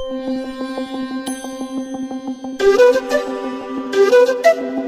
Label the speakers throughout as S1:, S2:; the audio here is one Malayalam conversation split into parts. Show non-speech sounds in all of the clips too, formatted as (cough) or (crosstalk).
S1: Thank you.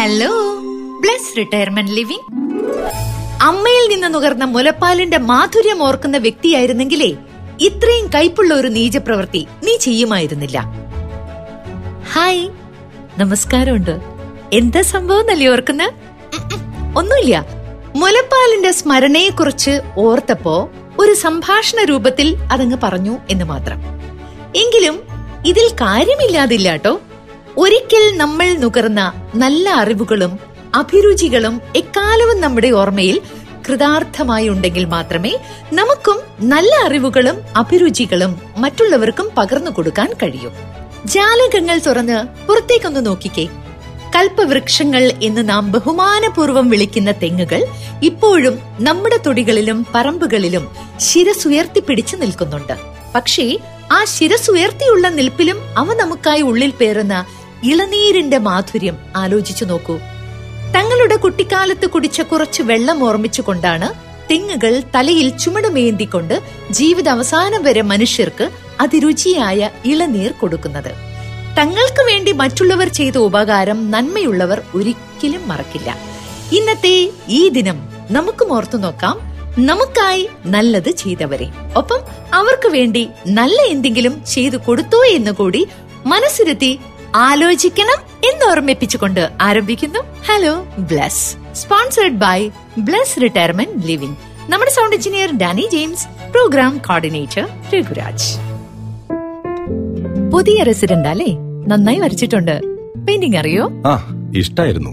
S2: Hello Bless retirement living അമ്മയിൽ നിന്ന് നുകർന്ന മുലപ്പാലിന്റെ മാധുര്യം ഓർക്കുന്ന വ്യക്തിയായിരുന്നെങ്കിലേ ഇത്രയും കൈപ്പുള്ള ഒരു നീചപ്രവൃത്തി നീ ചെയ്യുമായിരുന്നില്ല ഹായ് നമസ്കാരമുണ്ട് എന്താ സംഭവം അല്ലേ ഓർക്കുന്ന ഒന്നുമില്ല മുലപ്പാലിന്റെ സ്മരണയെക്കുറിച്ച് ഓർത്തപ്പോ ഒരു സംഭാഷണ രൂപത്തിൽ അതങ്ങ് പറഞ്ഞു എന്ന് മാത്രം എങ്കിലും ഇതിൽ കാര്യമില്ലാതില്ലാട്ടോ ഒരിക്കൽ നമ്മൾ നുകർന്ന നല്ല അറിവുകളും അഭിരുചികളും എക്കാലവും നമ്മുടെ ഓർമ്മയിൽ കൃതാർത്ഥമായി ഉണ്ടെങ്കിൽ മാത്രമേ നമുക്കും നല്ല അറിവുകളും അഭിരുചികളും മറ്റുള്ളവർക്കും പകർന്നു കൊടുക്കാൻ കഴിയൂ ജാലകങ്ങൾ തുറന്ന് പുറത്തേക്കൊന്ന് നോക്കിക്കേ കൽപ്പവൃക്ഷങ്ങൾ എന്ന് നാം ബഹുമാനപൂർവ്വം വിളിക്കുന്ന തെങ്ങുകൾ ഇപ്പോഴും നമ്മുടെ തൊടികളിലും പറമ്പുകളിലും ശിരസുയർത്തി പിടിച്ചു നിൽക്കുന്നുണ്ട് പക്ഷേ ആ ശിരസുയർത്തിയുള്ള നിൽപ്പിലും അവ നമുക്കായി ഉള്ളിൽ പേറുന്ന ഇളനീരിന്റെ മാധുര്യം ആലോചിച്ചു നോക്കൂ തങ്ങളുടെ കുട്ടിക്കാലത്ത് കുടിച്ച കുറച്ച് വെള്ളം ഓർമ്മിച്ചുകൊണ്ടാണ് തെങ്ങുകൾ തലയിൽ ചുമടുമേന്തിക്കൊണ്ട് ജീവിത അവസാനം വരെ മനുഷ്യർക്ക് അതിരുചിയായ ഇളനീർ കൊടുക്കുന്നത് തങ്ങൾക്ക് വേണ്ടി മറ്റുള്ളവർ ചെയ്ത ഉപകാരം നന്മയുള്ളവർ ഒരിക്കലും മറക്കില്ല ഇന്നത്തെ ഈ ദിനം നമുക്ക് ഓർത്തു നോക്കാം നമുക്കായി നല്ലത് ചെയ്തവരെ ഒപ്പം അവർക്ക് വേണ്ടി നല്ല എന്തെങ്കിലും ചെയ്തു കൊടുത്തോ എന്ന് കൂടി മനസ്സിരുത്തി ആലോചിക്കണം എന്ന് ഓർമ്മിപ്പിച്ചുകൊണ്ട് ആരംഭിക്കുന്നു hello bless sponsored by bless retirement living നമ്മുടെ sound engineer Danny James program coordinator Raghuraj പുതിയ റെസിഡന്റ് അല്ലേ നന്നായി വരച്ചിട്ടുണ്ട് പെയിന്റിംഗ് അറിയോ
S3: ഇഷ്ടായിരുന്നു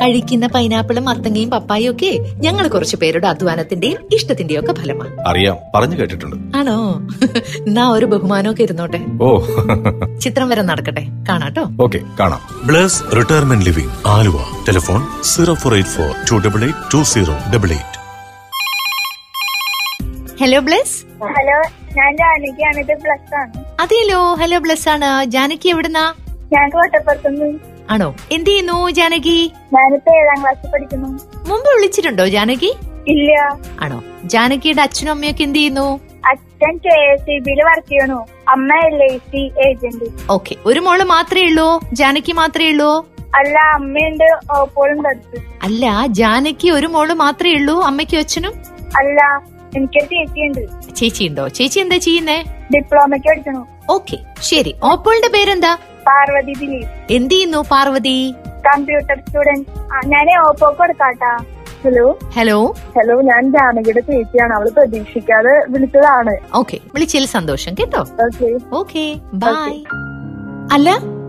S2: കഴിക്കുന്ന പൈനാപ്പിളും മത്തങ്ങയും പപ്പായും ഒക്കെ ഞങ്ങൾ കുറച്ചു പേരുടെ അധ്വാനത്തിന്റെയും ഇഷ്ടത്തിന്റെയും ഒക്കെ ഫലമാണ്
S3: അറിയാം പറഞ്ഞു കേട്ടിട്ടുണ്ട്
S2: ആണോ എന്നാ ഒരു ബഹുമാനമൊക്കെ ഇരുന്നോട്ടെ
S3: ഓ
S2: ചിത്രം വരെ നടക്കട്ടെ കാണാട്ടോ
S3: ഓക്കെ കാണാം
S4: bless retirement living Aluva telephone zero four eight four two double eight two zero double eight
S2: hello bless
S5: hello ഞാൻ ജാനകിയാണ് ഇത് ബ്ലസ് ആണ്
S2: അതെയല്ലോ ഹലോ ബ്ലസ് ആണ് ജാനകി എവിടുന്നാ
S5: ഞാൻ കോട്ടപ്പുറത്തുനിന്ന്
S2: ആണോ എന്ത് ചെയ്യുന്നു ജാനകി
S5: ഞാനിപ്പോ ഏഴാം ക്ലാസ്സിൽ പഠിക്കുന്നു
S2: മുമ്പ് വിളിച്ചിട്ടുണ്ടോ ജാനകി
S5: ഇല്ല
S2: ആണോ ജാനകിയുടെ അച്ഛനും അമ്മയൊക്കെ എന്ത് ചെയ്യുന്നു
S5: അച്ഛൻ കെ എസ് വർക്ക് ചെയ്യണു അമ്മ ഏജന്റ്
S2: ഓക്കെ ഒരു മോള് മാത്രമേ ഉള്ളൂ ജാനകി മാത്രമേ ഉള്ളൂ
S5: അല്ല അമ്മയുണ്ട്
S2: അല്ല ജാനകി ഒരു മോള് മാത്രമേ ഉള്ളൂ അമ്മയ്ക്കും അച്ഛനും
S5: അല്ല എനിക്കൊരു ചേച്ചിയുണ്ട്
S2: ചേച്ചിയുണ്ടോ ചേച്ചി എന്താ ചെയ്യുന്നേ
S5: ഡിപ്ലോമയ്ക്ക് പഠിക്കണു
S2: ഓക്കെ ശരി ഓപ്പോളിന്റെ പേരെന്താ
S5: പാർവതി ദിലീപ്
S2: എന്ത് ചെയ്യുന്നു പാർവതി
S5: കമ്പ്യൂട്ടർ സ്റ്റുഡന്റ് ഞാൻ ഓപ്പോ കൊടുക്കാട്ടാ ഹലോ
S2: ഹലോ
S5: ഹലോ ഞാൻ ജാനകിയുടെ ചേച്ചിയാണ് അവള് പ്രതീക്ഷിക്കാതെ വിളിച്ചതാണ്
S2: ഓക്കെ വിളിച്ചതിൽ സന്തോഷം കേട്ടോ
S5: ഓക്കെ
S2: ഓക്കെ ബൈ അല്ല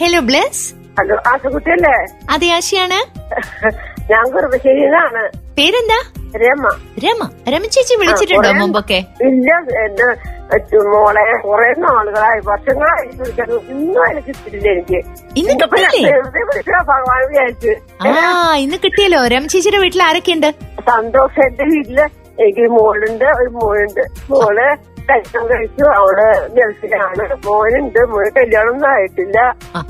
S2: hello bless
S5: hello ആശുകുട്ടിയല്ലേ
S2: അതെ ആശയാണ് (laughs)
S6: ഞാൻ കുറുമ്പശ്ശേരിന്നാണ്
S2: പേരെന്താ
S6: രമ
S2: രമ രമ ചേച്ചി വിളിച്ചിട്ടുണ്ടോ മുമ്പൊക്കെ
S6: ഇല്ല എന്റെ മോളെ കുറെ നാളുകളായി വർഷങ്ങളായി വിളിച്ചത് ഇന്നും എനിക്ക് കിട്ടില്ല എനിക്ക്
S2: ഇന്ന്
S6: കിട്ടില്ലേ
S2: ആ ഇന്ന് കിട്ടിയല്ലോ രമ ചേച്ചിയുടെ വീട്ടിൽ ആരൊക്കെയുണ്ട്
S6: സന്തോഷം എന്റെ വീട്ടില് എനിക്ക് മോളുണ്ട് ഒരു മോളുണ്ട് മോള് കല്യാണം കഴിച്ചു അവള് ഗൾഫിലാണ് മോനുണ്ട് മോന് കല്യാണം ഒന്നും ആയിട്ടില്ല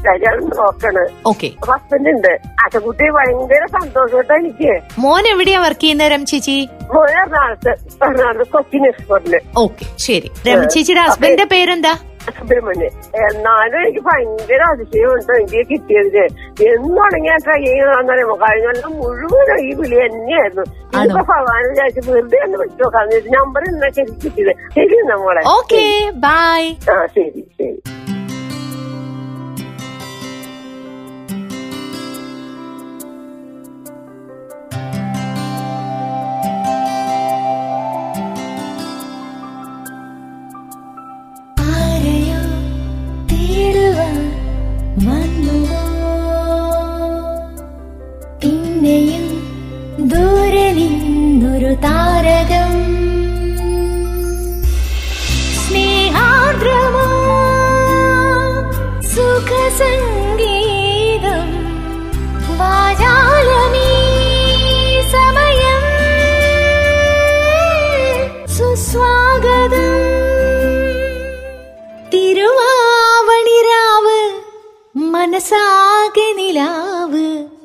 S6: കല്യാണം നോക്കണ്
S2: ഓക്കെ
S6: ഹസ്ബൻഡ് ഉണ്ട് അച്ഛൻകുട്ടി ഭയങ്കര സന്തോഷമായിട്ടാ എനിക്ക്
S2: മോൻ എവിടെയാ വർക്ക് ചെയ്യുന്ന രമ ചേച്ചി
S6: മോൻ എറണാകുളത്ത് എറണാകുളത്ത് കൊച്ചിൻ എക്സ്പോർട്ടില്
S2: ഓക്കെ ശരി രമ ഹസ്ബൻഡിന്റെ പേരെന്താ
S6: സുബ്രഹ്മണ്യൻ എന്നാലും എനിക്ക് ഭയങ്കര അതിശയം ഉണ്ട് എനിക്ക് കിട്ടിയത് എന്നുടങ്ങിയ ഞാൻ ട്രൈ ചെയ്യുന്നറിയാമോ കഴിഞ്ഞ മുഴുവൻ ഈ വിളി തന്നെയായിരുന്നു ഇപ്പൊ ഭഗവാനെ വിചാരിച്ചു വെറുതെ ഒന്ന് വിളിച്ചു നോക്കാം നമ്പർ എന്നാ ശരി കിട്ടിയത് ശരി നമ്മളെ
S2: ഓക്കെ ബൈ
S6: ആ ശരി ശരി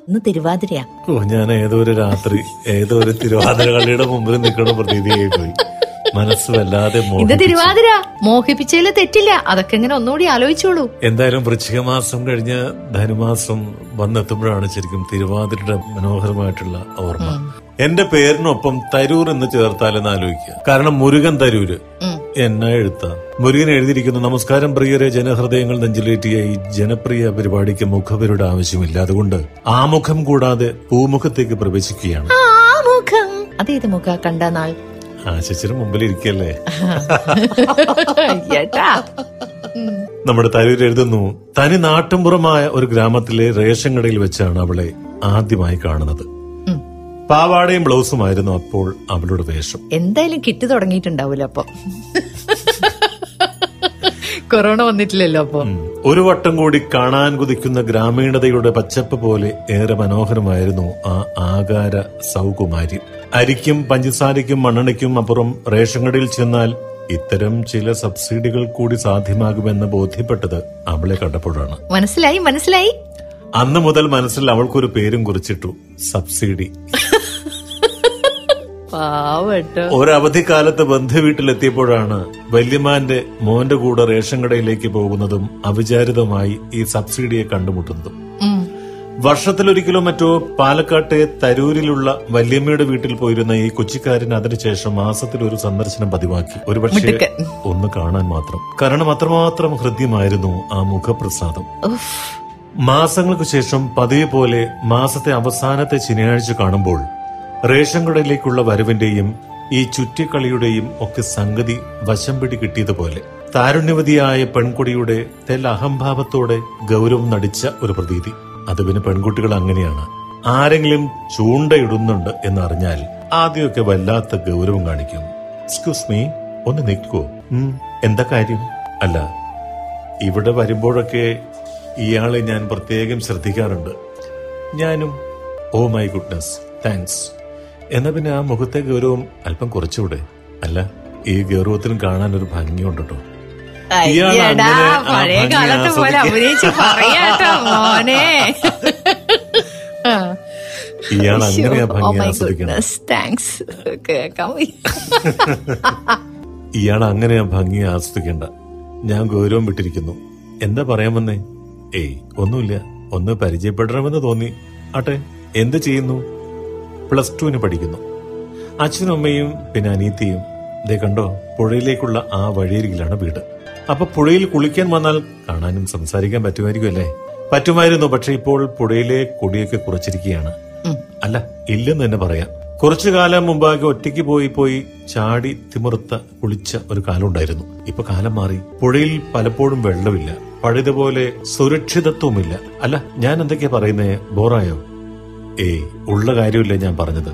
S2: ഇന്ന് തിരുവാതിരയാ
S4: ഓ ഞാൻ ഏതോ ഒരു രാത്രി ഏതോ ഒരു തിരുവാതിര കളിയുടെ മുമ്പിൽ നിൽക്കുന്ന പ്രതീതിയായി പോയി മനസ്സ് വല്ലാതെ
S2: ഇത് തിരുവാതിര മോഹിപ്പിച്ചതിൽ തെറ്റില്ല അതൊക്കെ ഇങ്ങനെ ഒന്നുകൂടി ആലോചിച്ചോളൂ
S4: എന്തായാലും വൃശ്ചികമാസം കഴിഞ്ഞ ധനുമാസം വന്നെത്തുമ്പോഴാണ് ശരിക്കും തിരുവാതിരയുടെ മനോഹരമായിട്ടുള്ള ഓർമ്മ എന്റെ പേരിനൊപ്പം തരൂർ എന്ന് ചേർത്താലെന്ന് ആലോചിക്കുക കാരണം മുരുകൻ തരൂര് എന്ന എഴുത്ത മുരുകൻ എഴുതിയിരിക്കുന്നു നമസ്കാരം പ്രിയരെ ജനഹൃദയങ്ങൾ നെഞ്ചിലേറ്റിയ ഈ ജനപ്രിയ പരിപാടിക്ക് മുഖവരുടെ ആവശ്യമില്ല അതുകൊണ്ട് ആമുഖം കൂടാതെ പൂമുഖത്തേക്ക് പ്രവേശിക്കുകയാണ്
S2: ആമുഖം അതേത് മുഖ കണ്ട നാൾ
S4: ആ ചേച്ചിയുടെ മുമ്പിൽ ഇരിക്കല്ലേ നമ്മുടെ തരൂർ എഴുതുന്നു തനി നാട്ടുംപുറമായ ഒരു ഗ്രാമത്തിലെ റേഷൻ കടയിൽ വെച്ചാണ് അവളെ ആദ്യമായി കാണുന്നത് പാവാടയും ബ്ലൗസും ആയിരുന്നു അപ്പോൾ അവളുടെ വേഷം
S2: എന്തായാലും കിട്ടി തുടങ്ങിയിട്ടുണ്ടാവില്ല അപ്പൊ കൊറോണ വന്നിട്ടില്ലല്ലോ അപ്പൊ
S4: ഒരു വട്ടം കൂടി കാണാൻ കുതിക്കുന്ന ഗ്രാമീണതയുടെ പച്ചപ്പ് പോലെ ഏറെ മനോഹരമായിരുന്നു ആ ആകാര സൗകുമാരി അരിക്കും പഞ്ചസാരയ്ക്കും മണ്ണെണ്ണയ്ക്കും അപ്പുറം റേഷൻ കടയിൽ ചെന്നാൽ ഇത്തരം ചില സബ്സിഡികൾ കൂടി സാധ്യമാകുമെന്ന് ബോധ്യപ്പെട്ടത് അവളെ കണ്ടപ്പോഴാണ്
S2: മനസ്സിലായി മനസ്സിലായി
S4: അന്ന് മുതൽ മനസ്സിൽ അവൾക്കൊരു പേരും കുറിച്ചിട്ടു സബ്സിഡി
S2: പാവട്ടോ
S4: ഒരവധിക്കാലത്ത് ബന്ധുവീട്ടിലെത്തിയപ്പോഴാണ് വല്യമാന്റെ മോന്റെ കൂടെ റേഷൻ കടയിലേക്ക് പോകുന്നതും അവിചാരിതമായി ഈ സബ്സിഡിയെ കണ്ടുമുട്ടുന്നതും വർഷത്തിലൊരിക്കലോ മറ്റോ പാലക്കാട്ടെ തരൂരിലുള്ള വല്യമ്മയുടെ വീട്ടിൽ പോയിരുന്ന ഈ കൊച്ചിക്കാരൻ അതിനുശേഷം മാസത്തിൽ ഒരു സന്ദർശനം പതിവാക്കി ഒരുപക്ഷെ ഒന്ന് കാണാൻ മാത്രം കാരണം അത്രമാത്രം ഹൃദ്യമായിരുന്നു ആ മുഖപ്രസാദം മാസങ്ങൾക്ക് ശേഷം പതിവ് പോലെ മാസത്തെ അവസാനത്തെ ശനിയാഴ്ച കാണുമ്പോൾ റേഷൻ കടയിലേക്കുള്ള വരവിന്റെയും ഈ ചുറ്റിക്കളിയുടെയും ഒക്കെ സംഗതി വശം പിടി കിട്ടിയതുപോലെ താരുണ്യവതിയായ പെൺകുടിയുടെ തെൽ അഹംഭാവത്തോടെ ഗൗരവം നടിച്ച ഒരു പ്രതീതി അത് പിന്നെ പെൺകുട്ടികൾ അങ്ങനെയാണ് ആരെങ്കിലും ചൂണ്ടയിടുന്നുണ്ട് എന്നറിഞ്ഞാൽ ആദ്യമൊക്കെ വല്ലാത്ത ഗൗരവം കാണിക്കും എക്സ്ക്യൂസ് മീ ഒന്ന് നിൽക്കുവോ എന്താ കാര്യം അല്ല ഇവിടെ വരുമ്പോഴൊക്കെ ഇയാളെ ഞാൻ പ്രത്യേകം ശ്രദ്ധിക്കാറുണ്ട് ഞാനും ഓ മൈ ഗുഡ്നസ് താങ്ക്സ് എന്നാ പിന്നെ ആ മുഖത്തെ ഗൗരവം അല്പം കുറച്ചുകൂടെ അല്ല ഈ ഗൗരവത്തിലും കാണാൻ ഒരു ഭംഗിയുണ്ട് കേട്ടോ ഇയാൾ അങ്ങനെ ആ ഭംഗി ആസ്വദിക്കണം ഇയാൾ അങ്ങനെ ആ ഭംഗി ആസ്വദിക്കേണ്ട ഞാൻ ഗൗരവം വിട്ടിരിക്കുന്നു എന്താ പറയാൻ വന്നേ ഏയ് ഒന്നുമില്ല ഒന്ന് പരിചയപ്പെടണമെന്ന് തോന്നി ആട്ടെ എന്ത് ചെയ്യുന്നു പ്ലസ് ടുവിന് പഠിക്കുന്നു അച്ഛനും അമ്മയും പിന്നെ അനീത്തിയും ഇതേ കണ്ടോ പുഴയിലേക്കുള്ള ആ വഴിയരികിലാണ് വീട് അപ്പൊ പുഴയിൽ കുളിക്കാൻ വന്നാൽ കാണാനും സംസാരിക്കാൻ പറ്റുമായിരിക്കും അല്ലേ പറ്റുമായിരുന്നു പക്ഷെ ഇപ്പോൾ പുഴയിലെ കൊടിയൊക്കെ കുറച്ചിരിക്കുകയാണ് അല്ല ഇല്ലെന്ന് തന്നെ പറയാം കുറച്ചു കാലം മുമ്പാകെ ഒറ്റയ്ക്ക് പോയി പോയി ചാടി തിമിർത്ത കുളിച്ച ഒരു കാലം ഉണ്ടായിരുന്നു ഇപ്പൊ കാലം മാറി പുഴയിൽ പലപ്പോഴും വെള്ളമില്ല പഴയതുപോലെ സുരക്ഷിതത്വമില്ല അല്ല ഞാൻ എന്തൊക്കെയാ പറയുന്നേ ബോറായോ ഏയ് ഉള്ള കാര്യമില്ല ഞാൻ പറഞ്ഞത്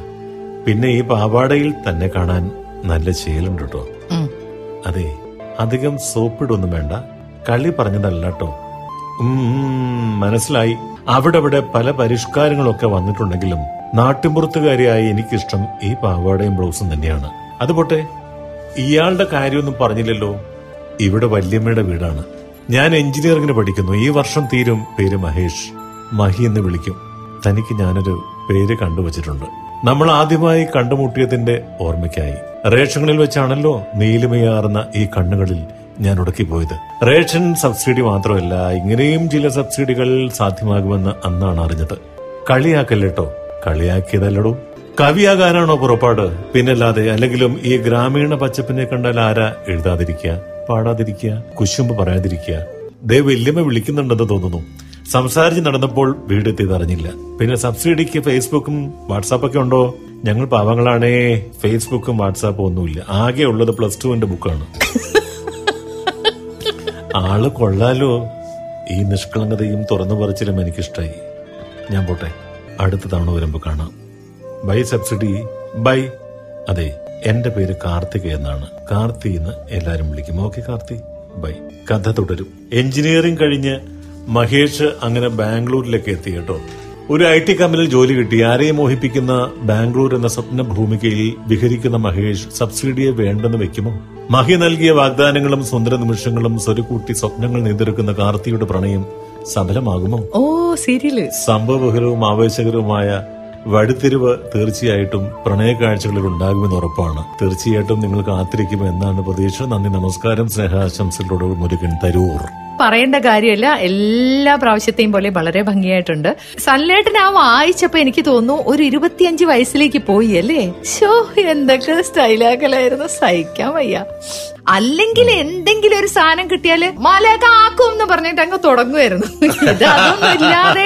S4: പിന്നെ ഈ പാവാടയിൽ തന്നെ കാണാൻ നല്ല ശീലുണ്ട് കേട്ടോ അതെ അധികം സോപ്പിടൊന്നും വേണ്ട കളി പറഞ്ഞതല്ല കേട്ടോ മനസ്സിലായി അവിടെ അവിടെ പല പരിഷ്കാരങ്ങളൊക്കെ വന്നിട്ടുണ്ടെങ്കിലും നാട്ടിൻപുറത്തുകാരിയായി എനിക്കിഷ്ടം ഈ പാവാടയും ബ്ലൗസും തന്നെയാണ് അതുപോട്ടെ ഇയാളുടെ കാര്യമൊന്നും പറഞ്ഞില്ലല്ലോ ഇവിടെ വല്യമ്മയുടെ വീടാണ് ഞാൻ എഞ്ചിനീയറിംഗിന് പഠിക്കുന്നു ഈ വർഷം തീരും പേര് മഹേഷ് മഹി എന്ന് വിളിക്കും തനിക്ക് ഞാനൊരു പേര് കണ്ടുവച്ചിട്ടുണ്ട് നമ്മൾ ആദ്യമായി കണ്ടുമുട്ടിയതിന്റെ ഓർമ്മയ്ക്കായി റേഷങ്ങളിൽ വെച്ചാണല്ലോ നീലിമയാർന്ന ഈ കണ്ണുകളിൽ ഞാൻ ഉടക്കിപ്പോയത് റേഷൻ സബ്സിഡി മാത്രമല്ല ഇങ്ങനെയും ചില സബ്സിഡികൾ സാധ്യമാകുമെന്ന് അന്നാണ് അറിഞ്ഞത് കളിയാക്കല്ലേട്ടോ കളിയാക്കിയതല്ലടോ കവിയാകാനാണോ പുറപ്പാട് പിന്നല്ലാതെ അല്ലെങ്കിലും ഈ ഗ്രാമീണ പച്ചപ്പിനെ കണ്ടാൽ ആരാ എഴുതാതിരിക്കുക പാടാതിരിക്കുക കുശുമ്പ് പറയാതിരിക്കുക ദേ വല്യമ്മ വിളിക്കുന്നുണ്ടെന്ന് തോന്നുന്നു സംസാരിച്ച് നടന്നപ്പോൾ വീടെത്തിയത് അറിഞ്ഞില്ല പിന്നെ സബ്സിഡിക്ക് ഫേസ്ബുക്കും വാട്സാപ്പൊക്കെ ഉണ്ടോ ഞങ്ങൾ പാവങ്ങളാണേ ഫേസ്ബുക്കും വാട്സാപ്പും ഒന്നുമില്ല ആകെ ഉള്ളത് പ്ലസ് ടുവിന്റെ ബുക്കാണ് ആള് കൊള്ളാലോ ഈ നിഷ്കളങ്കതയും തുറന്നു പറിച്ചിലും എനിക്കിഷ്ടായി ഞാൻ പോട്ടെ അടുത്ത തവണ വരുമ്പോൾ കാണാം ബൈ സബ്സിഡി ബൈ അതെ എന്റെ പേര് കാർത്തിക് എന്നാണ് കാർത്തി എന്ന് എല്ലാരും വിളിക്കും ഓക്കെ കാർത്തി ബൈ കഥ തുടരും എഞ്ചിനീയറിംഗ് കഴിഞ്ഞ് മഹേഷ് അങ്ങനെ ബാംഗ്ലൂരിലേക്ക് എത്തി കേട്ടോ ഒരു ഐ ടി കമ്പനിയിൽ ജോലി കിട്ടി ആരെയും മോഹിപ്പിക്കുന്ന ബാംഗ്ലൂർ എന്ന സ്വപ്ന ഭൂമികയിൽ വിഹരിക്കുന്ന മഹേഷ് സബ്സിഡിയെ വേണ്ടെന്ന് വെക്കുമോ മഹി നൽകിയ വാഗ്ദാനങ്ങളും സുന്ദര നിമിഷങ്ങളും സ്വരുകൂട്ടി സ്വപ്നങ്ങൾ നെയ്തെടുക്കുന്ന കാർത്തിയുടെ പ്രണയം സഫലമാകുമോ
S2: ഓ സീരിയല്
S4: സംഭവബഹുലവും ആവേശകരവുമായ വഴിത്തിരിവ് തീർച്ചയായിട്ടും പ്രണയ കാഴ്ചകളിൽ ഉണ്ടാകുമെന്ന് ഉറപ്പാണ് തീർച്ചയായിട്ടും നിങ്ങൾ കാത്തിരിക്കുമെന്നാണ് പ്രതീക്ഷ നന്ദി നമസ്കാരം സ്നേഹാശംസകളോട് മുരുകൻ തരൂർ
S2: പറയേണ്ട കാര്യമല്ല എല്ലാ പ്രാവശ്യത്തെയും പോലെ വളരെ ഭംഗിയായിട്ടുണ്ട് സല്ലേട്ടൻ ആ വായിച്ചപ്പോ എനിക്ക് തോന്നുന്നു ഒരു ഇരുപത്തിയഞ്ച് വയസ്സിലേക്ക് പോയി അല്ലേ ഷോ എന്തൊക്കെ സ്റ്റൈലാക്കലായിരുന്നു സഹിക്കാൻ വയ്യ അല്ലെങ്കിൽ എന്തെങ്കിലും ഒരു സാധനം കിട്ടിയാല് മലകാക്കും എന്ന് പറഞ്ഞിട്ട് അങ്ങ് തുടങ്ങുമായിരുന്നു അതൊന്നുമില്ലാതെ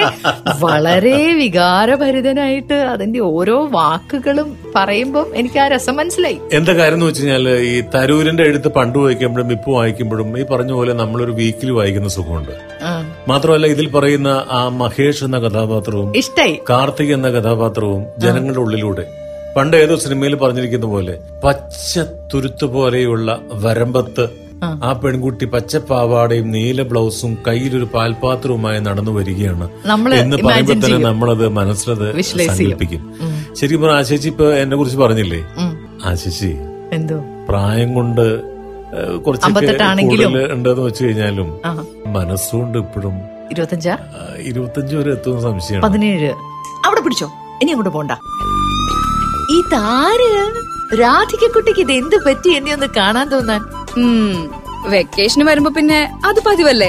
S2: വളരെ വികാരഭരിതനായിട്ട് അതിന്റെ ഓരോ വാക്കുകളും പറയുമ്പോൾ എനിക്ക് ആ രസം മനസ്സിലായി
S4: എന്താ കാര്യം എന്ന് വെച്ച് ഈ തരൂരിന്റെ എഴുത്ത് പണ്ട് വായിക്കുമ്പോഴും ഇപ്പൊ വായിക്കുമ്പോഴും ഈ പറഞ്ഞ പോലെ നമ്മളൊരു വീക്കിൽ വായിക്കുന്ന സുഖമുണ്ട് മാത്രമല്ല ഇതിൽ പറയുന്ന ആ മഹേഷ് എന്ന കഥാപാത്രവും
S2: ഇഷ്ടായി
S4: കാർത്തിക് എന്ന കഥാപാത്രവും ജനങ്ങളുടെ ഉള്ളിലൂടെ പണ്ട് ഏതോ സിനിമയിൽ പറഞ്ഞിരിക്കുന്ന പോലെ പച്ച തുരുത്തുപോലെയുള്ള പോലെയുള്ള വരമ്പത്ത് ആ പെൺകുട്ടി പച്ച പാവാടയും നീല ബ്ലൗസും കയ്യിലൊരു പാൽപാത്രവുമായി നടന്നു വരികയാണ് എന്ന് പറയുമ്പോൾ തന്നെ നമ്മളത് മനസ്സിലത് സങ്കല്പിക്കും ശരിക്കും പറഞ്ഞ ആശേഷി ഇപ്പൊ എന്നെ കുറിച്ച് പറഞ്ഞില്ലേ ആശേഷി
S2: എന്തോ
S4: പ്രായം കൊണ്ട് കുറച്ച് ഉണ്ടെന്ന് വെച്ച് കഴിഞ്ഞാലും മനസ്സുകൊണ്ട് ഇപ്പോഴും
S2: ഇരുപത്തഞ്ചാ
S4: ഇരുപത്തഞ്ച് വരെ എത്തുന്ന സംശയം
S2: പതിനേഴ് അവിടെ പിടിച്ചോ ഇനി അങ്ങോട്ട് പോണ്ട ഈ താര് രാധികക്കുട്ടിക്ക് ഇത് എന്ത് പറ്റി എന്നെ ഒന്ന് കാണാൻ തോന്നാൻ
S7: വെക്കേഷന് വരുമ്പോ പിന്നെ അത് പതിവല്ലേ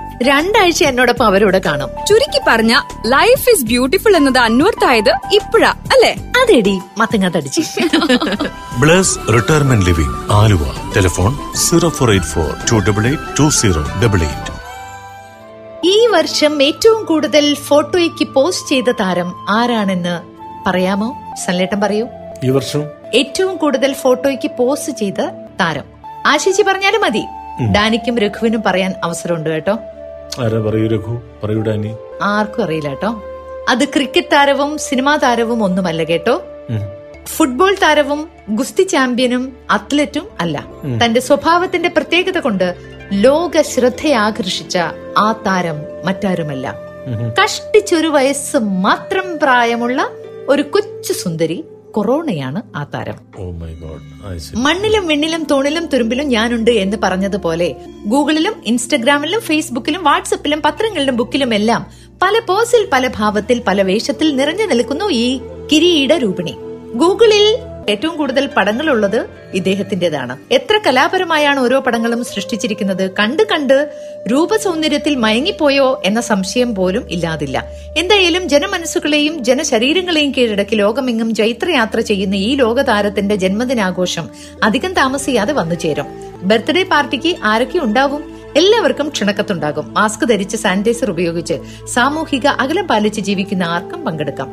S2: രണ്ടാഴ്ച എന്നോടൊപ്പം അവരോട് കാണും
S7: ചുരുക്കി പറഞ്ഞ ലൈഫ് ഇസ് ബ്യൂട്ടിഫുൾ എന്നത് അന്വർത്തായത് ഇപ്പഴാ അല്ലേ
S2: അതെടി മത്തങ്ങ
S4: bless retirement living Aluva telephone zero four eight four two double eight two zero double eight
S2: ഈ വർഷം ഏറ്റവും കൂടുതൽ ഫോട്ടോയ്ക്ക് പോസ്റ്റ് ചെയ്ത താരം ആരാണെന്ന് പറയാമോ സല്ലേട്ടൻ പറയൂ
S4: ഈ വർഷം
S2: ഏറ്റവും കൂടുതൽ ഫോട്ടോയ്ക്ക് പോസ്റ്റ് ചെയ്ത താരം ആശിച്ച് പറഞ്ഞാലും മതി ഡാനിക്കും രഘുവിനും പറയാൻ അവസരമുണ്ട് കേട്ടോ ആർക്കും അറിയില്ല കേട്ടോ അത് ക്രിക്കറ്റ് താരവും സിനിമാ താരവും ഒന്നുമല്ല കേട്ടോ ഫുട്ബോൾ താരവും ഗുസ്തി ചാമ്പ്യനും അത്ലറ്റും അല്ല തന്റെ സ്വഭാവത്തിന്റെ പ്രത്യേകത കൊണ്ട് ലോക ശ്രദ്ധയാകർഷിച്ച ആ താരം മറ്റാരുമല്ല കഷ്ടിച്ചൊരു വയസ്സ് മാത്രം പ്രായമുള്ള ഒരു കൊച്ചു സുന്ദരി കൊറോണയാണ് ആ താരം
S4: oh
S2: മണ്ണിലും വെണ്ണിലും തൂണിലും തുരുമ്പിലും ഞാനുണ്ട് എന്ന് പറഞ്ഞതുപോലെ ഗൂഗിളിലും ഇൻസ്റ്റഗ്രാമിലും ഫേസ്ബുക്കിലും വാട്സപ്പിലും പത്രങ്ങളിലും ബുക്കിലും എല്ലാം പല പോസിൽ പല ഭാവത്തിൽ പല വേഷത്തിൽ നിറഞ്ഞു നിൽക്കുന്നു ഈ കിരീട രൂപിണി ഗൂഗിളിൽ ഏറ്റവും കൂടുതൽ പടങ്ങളുള്ളത് ഇദ്ദേഹത്തിന്റേതാണ് എത്ര കലാപരമായാണ് ഓരോ പടങ്ങളും സൃഷ്ടിച്ചിരിക്കുന്നത് കണ്ട് കണ്ട് രൂപസൗന്ദര്യത്തിൽ മയങ്ങിപ്പോയോ എന്ന സംശയം പോലും ഇല്ലാതില്ല എന്തായാലും ജനമനസ്സുകളെയും ജനശരീരങ്ങളെയും കീഴടക്കി ലോകമെങ്ങും ചൈത്രയാത്ര ചെയ്യുന്ന ഈ ലോകതാരത്തിന്റെ ജന്മദിനാഘോഷം അധികം താമസിയാതെ വന്നു ചേരും ബർത്ത്ഡേ പാർട്ടിക്ക് ആരൊക്കെ ഉണ്ടാവും എല്ലാവർക്കും ക്ഷണക്കത്തുണ്ടാകും മാസ്ക് ധരിച്ച് സാനിറ്റൈസർ ഉപയോഗിച്ച് സാമൂഹിക അകലം പാലിച്ച് ജീവിക്കുന്ന ആർക്കും പങ്കെടുക്കാം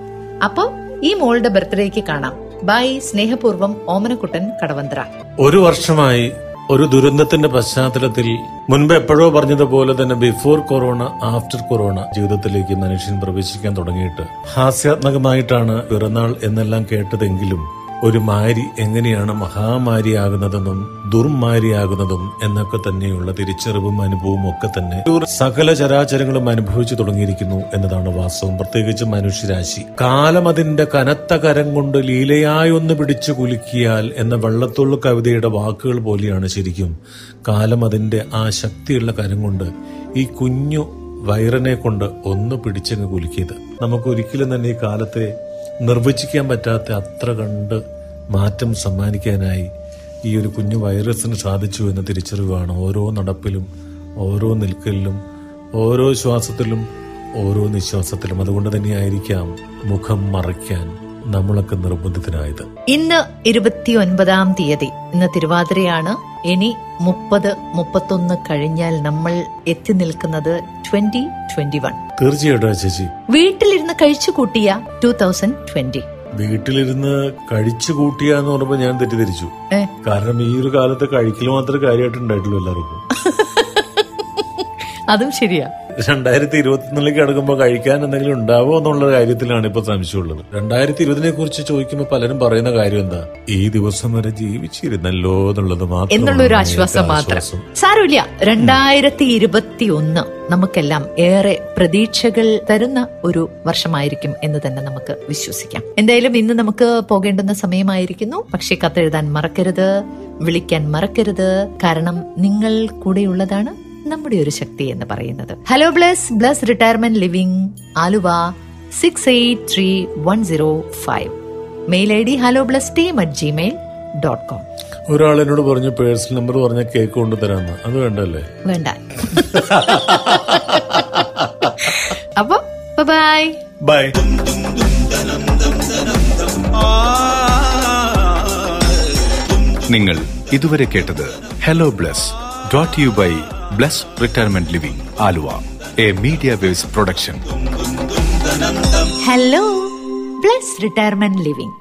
S2: അപ്പോൾ ഈ മോളുടെ ബർത്ത്ഡേക്ക് കാണാം ബൈ സ്നേഹപൂർവം ഓമനക്കുട്ടൻ കടവന്ത്ര
S4: ഒരു വർഷമായി ഒരു ദുരന്തത്തിന്റെ പശ്ചാത്തലത്തിൽ മുൻപ് എപ്പോഴോ പറഞ്ഞതുപോലെ തന്നെ ബിഫോർ കൊറോണ ആഫ്റ്റർ കൊറോണ ജീവിതത്തിലേക്ക് മനുഷ്യൻ പ്രവേശിക്കാൻ തുടങ്ങിയിട്ട് ഹാസ്യാത്മകമായിട്ടാണ് പിറന്നാൾ എന്നെല്ലാം കേട്ടതെങ്കിലും ഒരു മാരി എങ്ങനെയാണ് മഹാമാരിയാകുന്നതെന്നും ദുർമാരിയാകുന്നതും എന്നൊക്കെ തന്നെയുള്ള തിരിച്ചറിവും അനുഭവവും ഒക്കെ തന്നെ സകല ചരാചരങ്ങളും അനുഭവിച്ചു തുടങ്ങിയിരിക്കുന്നു എന്നതാണ് വാസ്തവം പ്രത്യേകിച്ച് മനുഷ്യരാശി കാലം അതിന്റെ കനത്ത കരം കൊണ്ട് ലീലയായി ഒന്ന് പിടിച്ചു കുലുക്കിയാൽ എന്ന വെള്ളത്തുള്ള കവിതയുടെ വാക്കുകൾ പോലെയാണ് ശരിക്കും കാലം അതിന്റെ ആ ശക്തിയുള്ള കരം കൊണ്ട് ഈ കുഞ്ഞു വൈറനെ കൊണ്ട് ഒന്ന് പിടിച്ചങ്ങ് കുലുക്കിയത് നമുക്കൊരിക്കലും തന്നെ ഈ കാലത്തെ നിർവചിക്കാൻ പറ്റാത്ത അത്ര കണ്ട് മാറ്റം സമ്മാനിക്കാനായി ഈ ഒരു കുഞ്ഞു വൈറസിന് സാധിച്ചു എന്ന തിരിച്ചറിവാണ് ഓരോ നടപ്പിലും ഓരോ നിൽക്കലിലും ഓരോ ശ്വാസത്തിലും ഓരോ നിശ്വാസത്തിലും അതുകൊണ്ട് തന്നെയായിരിക്കാം മുഖം മറയ്ക്കാൻ നമ്മളൊക്കെ നിർബന്ധിതനായത്
S2: ഇന്ന് ഇരുപത്തിയൊൻപതാം തീയതി ഇന്ന് തിരുവാതിരയാണ് ഇനി മുപ്പത് മുപ്പത്തൊന്ന് കഴിഞ്ഞാൽ നമ്മൾ എത്തി നിൽക്കുന്നത് ട്വന്റി ട്വന്റി വൺ
S4: തീർച്ചയായിട്ടും ചേച്ചി
S2: വീട്ടിലിരുന്ന് കഴിച്ചു കൂട്ടിയ ടൂ തൗസൻഡ് ട്വന്റി
S4: വീട്ടിലിരുന്ന് കഴിച്ചു കൂട്ടിയ എന്ന് പറഞ്ഞപ്പോ ഞാൻ തെറ്റിദ്ധരിച്ചു കാരണം ഈ ഒരു കാലത്ത് കഴിക്കൽ മാത്രമേ കാര്യമായിട്ട് ഉണ്ടായിട്ടുള്ളൂ എല്ലാവർക്കും (laughs)
S2: അതും ശരിയാ
S4: രണ്ടായിരത്തി ഇരുപത്തിനാലിലേക്ക് അടുക്കുമ്പോൾ കഴിക്കാൻ എന്തെങ്കിലും ഉണ്ടാവോ എന്നുള്ള കാര്യത്തിലാണ് ഇപ്പൊ സംശയമുള്ളത് രണ്ടായിരത്തി ഇരുപതിനെ കുറിച്ച് ചോദിക്കുമ്പോൾ പലരും പറയുന്ന കാര്യം എന്താ ഈ ദിവസം വരെ ജീവിച്ചിരുന്നല്ലോ എന്നുള്ളത് മാത്രം
S2: എന്നുള്ളൊരു ആശ്വാസം മാത്രം സാരമില്ല രണ്ടായിരത്തി ഇരുപത്തി ഒന്ന് നമുക്കെല്ലാം ഏറെ പ്രതീക്ഷകൾ തരുന്ന ഒരു വർഷമായിരിക്കും എന്ന് തന്നെ നമുക്ക് വിശ്വസിക്കാം എന്തായാലും ഇന്ന് നമുക്ക് പോകേണ്ടുന്ന സമയമായിരിക്കുന്നു പക്ഷേ കത്തെഴുതാൻ മറക്കരുത് വിളിക്കാൻ മറക്കരുത് കാരണം നിങ്ങൾ കൂടെയുള്ളതാണ് നമ്മുടെ ഒരു ശക്തി എന്ന് പറയുന്നത് hello bless bless retirement living Aluva six eight three one zero five mail I D hello bless team at Gmail dot com
S4: ഒരാൾ എന്നോട് പറഞ്ഞു പേഴ്സണൽ നമ്പർ പറഞ്ഞ കേക്ക് കൊണ്ട് തരാന്ന് അത് വേണ്ടല്ലേ
S2: വേണ്ട അപ്പൊ ബൈ
S4: ബൈ
S3: നിങ്ങൾ ഇതുവരെ കേട്ടത് hello bless Brought to you by Blessed Retirement Living, Alua, a Media Waves
S2: production. Hello, Blessed Retirement Living.